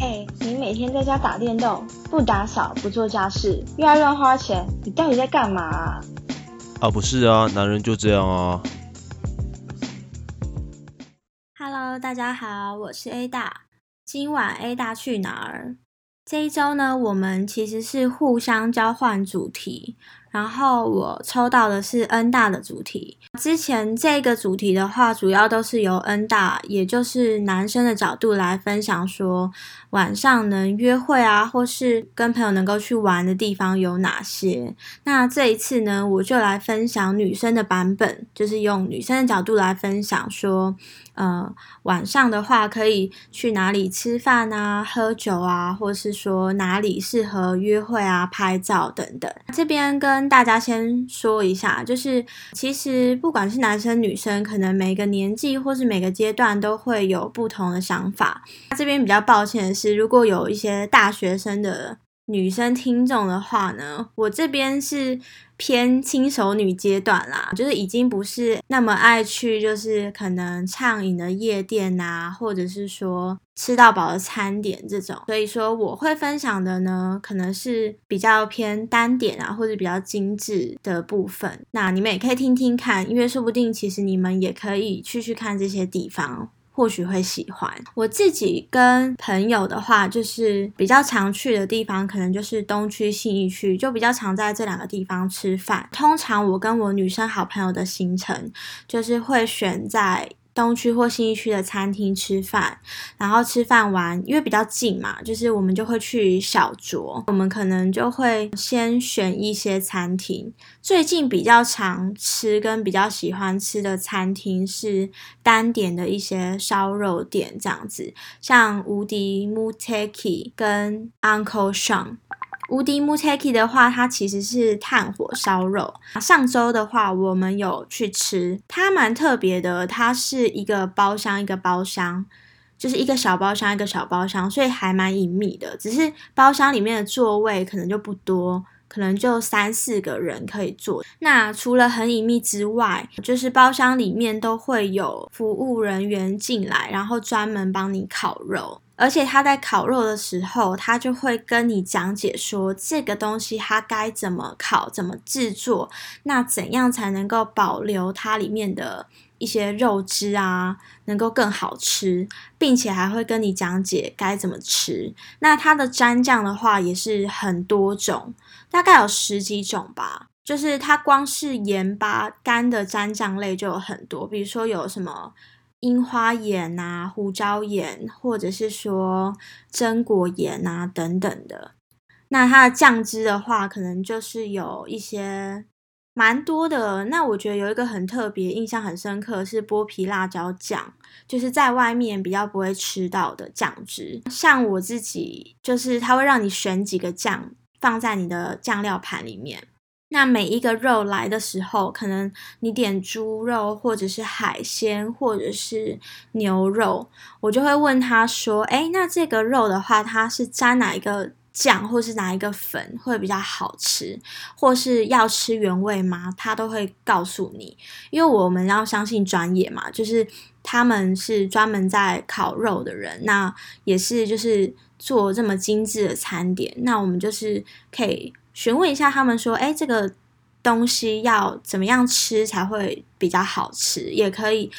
哎，你每天在家打电动，不打扫，不做家事，又爱乱花钱，你到底在干嘛啊？啊，不是啊，男人就这样啊。Hello，大家好，我是 A 大。今晚 A 大去哪儿？这一周呢，我们其实是互相交换主题，然后我抽到的是 N 大的主题。之前这个主题的话，主要都是由 N 大，也就是男生的角度来分享，说晚上能约会啊，或是跟朋友能够去玩的地方有哪些。那这一次呢，我就来分享女生的版本，就是用女生的角度来分享说，呃，晚上的话可以去哪里吃饭啊、喝酒啊，或是说哪里适合约会啊、拍照等等。这边跟大家先说一下，就是其实不管是男生女生，可能每个年纪或是每个阶段都会有不同的想法。这边比较抱歉的是，如果有一些大学生的女生听众的话呢，我这边是偏轻熟女阶段啦，就是已经不是那么爱去，就是可能畅饮的夜店啊，或者是说吃到饱的餐点这种。所以说我会分享的呢，可能是比较偏单点啊，或者比较精致的部分。那你们也可以听听看，因为说不定其实你们也可以去去看这些地方。或许会喜欢。我自己跟朋友的话，就是比较常去的地方，可能就是东区、信义区，就比较常在这两个地方吃饭。通常我跟我女生好朋友的行程，就是会选在。东区或信义区的餐厅吃饭，然后吃饭完，因为比较近嘛，就是我们就会去小酌。我们可能就会先选一些餐厅。最近比较常吃跟比较喜欢吃的餐厅是单点的一些烧肉店，这样子，像无敌 Muteki 跟 Uncle Sean。无敌 Muteki 的话，它其实是炭火烧肉。上周的话，我们有去吃，它蛮特别的。它是一个包厢一个包厢，就是一个小包厢一个小包厢，所以还蛮隐秘的。只是包厢里面的座位可能就不多，可能就三四个人可以坐。那除了很隐秘之外，就是包厢里面都会有服务人员进来，然后专门帮你烤肉。而且他在烤肉的时候，他就会跟你讲解说这个东西它该怎么烤、怎么制作，那怎样才能够保留它里面的一些肉汁啊，能够更好吃，并且还会跟你讲解该怎么吃。那它的蘸酱的话也是很多种，大概有十几种吧。就是它光是盐巴干的蘸酱类就有很多，比如说有什么。樱花盐啊、胡椒盐，或者是说榛果盐啊等等的。那它的酱汁的话，可能就是有一些蛮多的。那我觉得有一个很特别、印象很深刻是剥皮辣椒酱，就是在外面比较不会吃到的酱汁。像我自己，就是它会让你选几个酱放在你的酱料盘里面。那每一个肉来的时候，可能你点猪肉，或者是海鲜，或者是牛肉，我就会问他说：“哎，那这个肉的话，它是沾哪一个酱，或是哪一个粉会比较好吃，或是要吃原味吗？”他都会告诉你，因为我们要相信专业嘛，就是他们是专门在烤肉的人，那也是就是做这么精致的餐点，那我们就是可以。询问一下他们说，哎，这个东西要怎么样吃才会比较好吃？也可以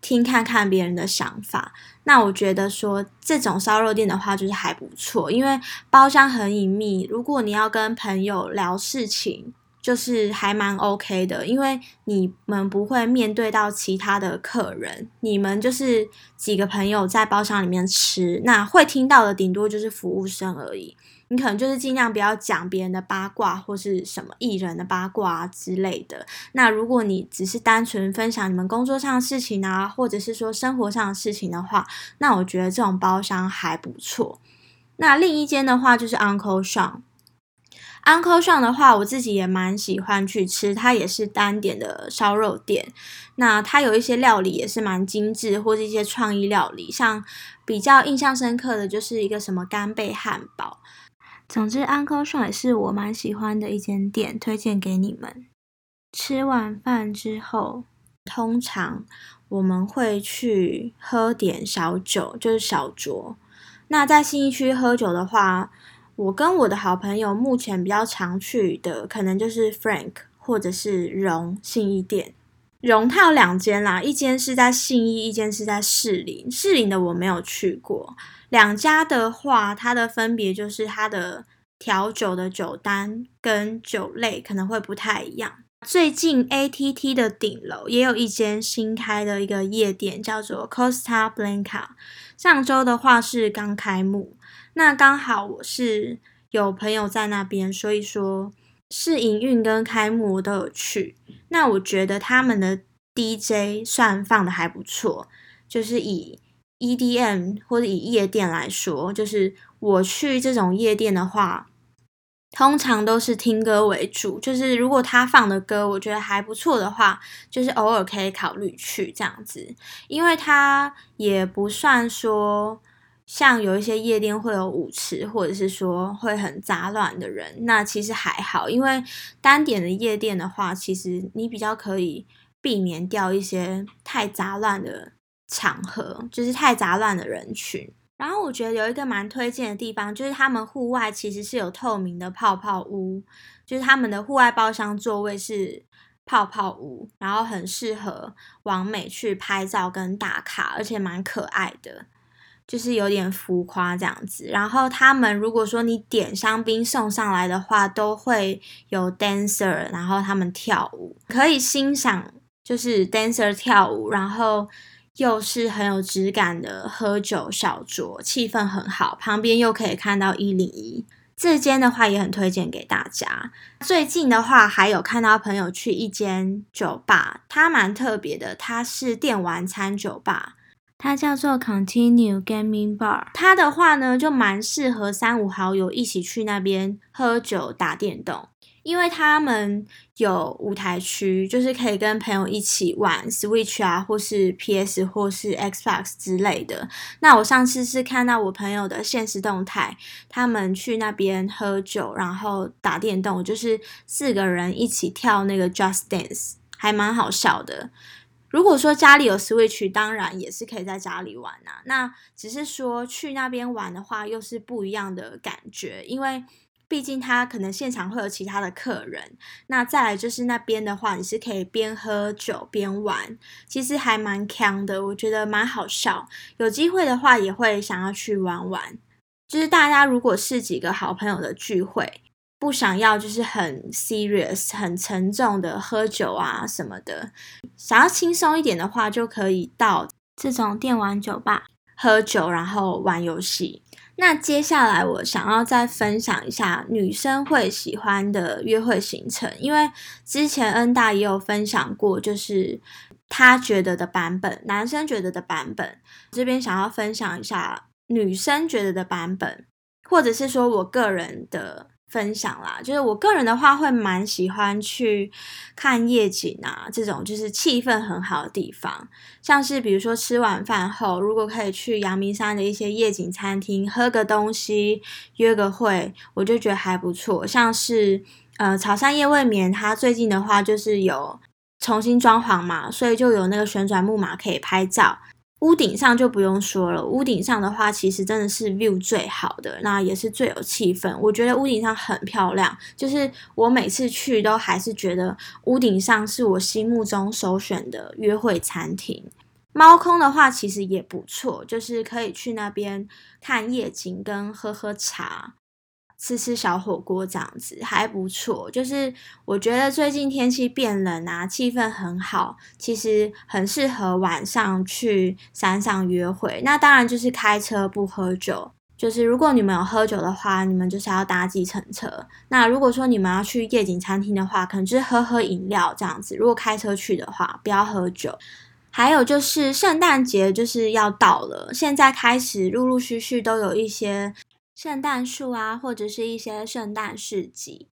听看看别人的想法。那我觉得说这种烧肉店的话，就是还不错，因为包厢很隐秘。如果你要跟朋友聊事情，就是还蛮 OK 的，因为你们不会面对到其他的客人，你们就是几个朋友在包厢里面吃，那会听到的顶多就是服务生而已。你可能就是尽量不要讲别人的八卦或是什么艺人的八卦之类的。那如果你只是单纯分享你们工作上的事情啊，或者是说生活上的事情的话，那我觉得这种包厢还不错。那另一间的话就是 Uncle Sean。Uncle Sean 的话，我自己也蛮喜欢去吃，它也是单点的烧肉店。那它有一些料理也是蛮精致，或者一些创意料理，像比较印象深刻的就是一个什么干贝汉堡。总之，Uncle Sean 也是我蛮喜欢的一间店，推荐给你们。吃完饭之后，通常我们会去喝点小酒，就是小酌。那在新义区喝酒的话，我跟我的好朋友目前比较常去的，可能就是 Frank 或者是荣信义店。荣它有两间啦，一间是在信义，一间是在士林。士林的我没有去过。两家的话，它的分别就是它的调酒的酒单跟酒类可能会不太一样。最近 ATT 的顶楼也有一间新开的一个夜店，叫做 Costa Blanca。上周的话是刚开幕，那刚好我是有朋友在那边，所以说试营运跟开幕我都有去。那我觉得他们的 DJ 算放的还不错，就是以 EDM 或者以夜店来说，就是我去这种夜店的话。通常都是听歌为主，就是如果他放的歌我觉得还不错的话，就是偶尔可以考虑去这样子，因为他也不算说像有一些夜店会有舞池，或者是说会很杂乱的人，那其实还好，因为单点的夜店的话，其实你比较可以避免掉一些太杂乱的场合，就是太杂乱的人群。然后我觉得有一个蛮推荐的地方，就是他们户外其实是有透明的泡泡屋，就是他们的户外包厢座位是泡泡屋，然后很适合往美去拍照跟打卡，而且蛮可爱的，就是有点浮夸这样子。然后他们如果说你点香槟送上来的话，都会有 dancer，然后他们跳舞，可以欣赏就是 dancer 跳舞，然后。又是很有质感的喝酒小酌，气氛很好，旁边又可以看到一零一。这间的话也很推荐给大家。最近的话还有看到朋友去一间酒吧，它蛮特别的，它是电玩餐酒吧，它叫做 Continue Gaming Bar。它的话呢就蛮适合三五好友一起去那边喝酒打电动。因为他们有舞台区，就是可以跟朋友一起玩 Switch 啊，或是 PS 或是 Xbox 之类的。那我上次是看到我朋友的现实动态，他们去那边喝酒，然后打电动，就是四个人一起跳那个 Just Dance，还蛮好笑的。如果说家里有 Switch，当然也是可以在家里玩啊。那只是说去那边玩的话，又是不一样的感觉，因为。毕竟他可能现场会有其他的客人，那再来就是那边的话，你是可以边喝酒边玩，其实还蛮强的，我觉得蛮好笑。有机会的话也会想要去玩玩。就是大家如果是几个好朋友的聚会，不想要就是很 serious、很沉重的喝酒啊什么的，想要轻松一点的话，就可以到这种电玩酒吧喝酒，然后玩游戏。那接下来我想要再分享一下女生会喜欢的约会行程，因为之前恩大也有分享过，就是他觉得的版本，男生觉得的版本，这边想要分享一下女生觉得的版本，或者是说我个人的。分享啦，就是我个人的话会蛮喜欢去看夜景啊，这种就是气氛很好的地方，像是比如说吃完饭后，如果可以去阳明山的一些夜景餐厅喝个东西，约个会，我就觉得还不错。像是呃草山夜未眠，它最近的话就是有重新装潢嘛，所以就有那个旋转木马可以拍照。屋顶上就不用说了，屋顶上的话其实真的是 view 最好的，那也是最有气氛。我觉得屋顶上很漂亮，就是我每次去都还是觉得屋顶上是我心目中首选的约会餐厅。猫空的话其实也不错，就是可以去那边看夜景跟喝喝茶。吃吃小火锅这样子还不错，就是我觉得最近天气变冷啊，气氛很好，其实很适合晚上去山上约会。那当然就是开车不喝酒，就是如果你们有喝酒的话，你们就是要搭计程车。那如果说你们要去夜景餐厅的话，可能就是喝喝饮料这样子。如果开车去的话，不要喝酒。还有就是圣诞节就是要到了，现在开始陆陆续续都有一些。圣诞树啊，或者是一些圣诞市集。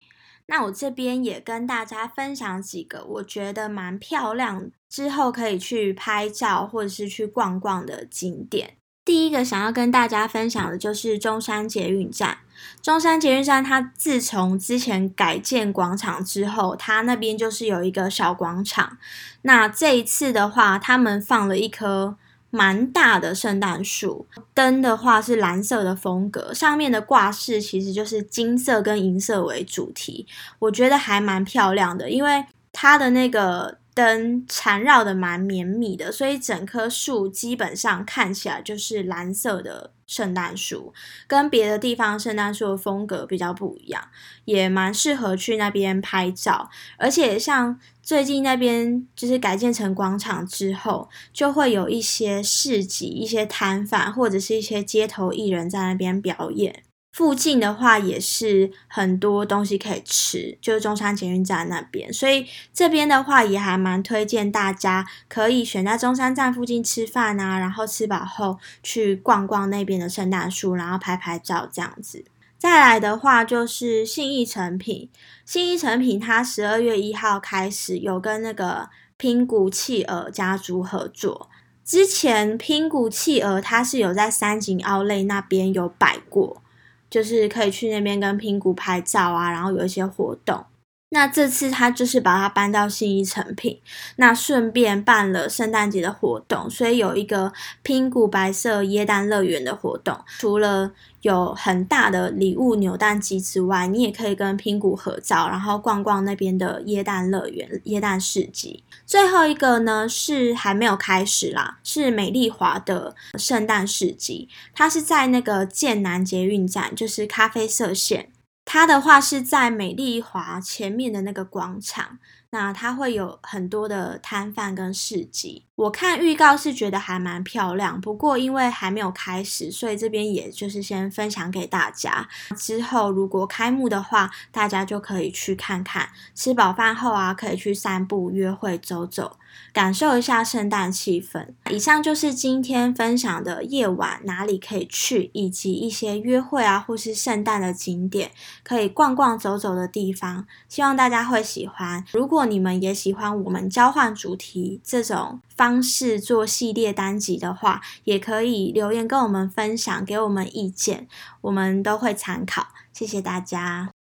那我这边也跟大家分享几个我觉得蛮漂亮，之后可以去拍照或者是去逛逛的景点。第一个想要跟大家分享的就是中山捷运站。中山捷运站它自从之前改建广场之后，它那边就是有一个小广场。那这一次的话，他们放了一棵。蛮大的圣诞树，灯的话是蓝色的风格，上面的挂饰其实就是金色跟银色为主题，我觉得还蛮漂亮的，因为它的那个。灯缠绕的蛮绵密的，所以整棵树基本上看起来就是蓝色的圣诞树，跟别的地方圣诞树的风格比较不一样，也蛮适合去那边拍照。而且像最近那边就是改建成广场之后，就会有一些市集、一些摊贩或者是一些街头艺人在那边表演。附近的话也是很多东西可以吃，就是中山捷运站那边，所以这边的话也还蛮推荐大家可以选在中山站附近吃饭啊，然后吃饱后去逛逛那边的圣诞树，然后拍拍照这样子。再来的话就是信义成品，信义成品它十二月一号开始有跟那个拼谷企鹅家族合作，之前拼谷企鹅它是有在三井奥莱那边有摆过。就是可以去那边跟拼谷拍照啊，然后有一些活动。那这次他就是把它搬到新一成品，那顺便办了圣诞节的活动，所以有一个拼古白色椰蛋乐园的活动。除了有很大的礼物扭蛋机之外，你也可以跟拼古合照，然后逛逛那边的椰蛋乐园、椰蛋市集。最后一个呢是还没有开始啦，是美丽华的圣诞市集，它是在那个剑南捷运站，就是咖啡色线。它的话是在美丽华前面的那个广场，那它会有很多的摊贩跟市集。我看预告是觉得还蛮漂亮，不过因为还没有开始，所以这边也就是先分享给大家。之后如果开幕的话，大家就可以去看看。吃饱饭后啊，可以去散步、约会、走走。感受一下圣诞气氛。以上就是今天分享的夜晚哪里可以去，以及一些约会啊，或是圣诞的景点可以逛逛走走的地方。希望大家会喜欢。如果如果你们也喜欢我们交换主题这种方式做系列单集的话，也可以留言跟我们分享，给我们意见，我们都会参考。谢谢大家。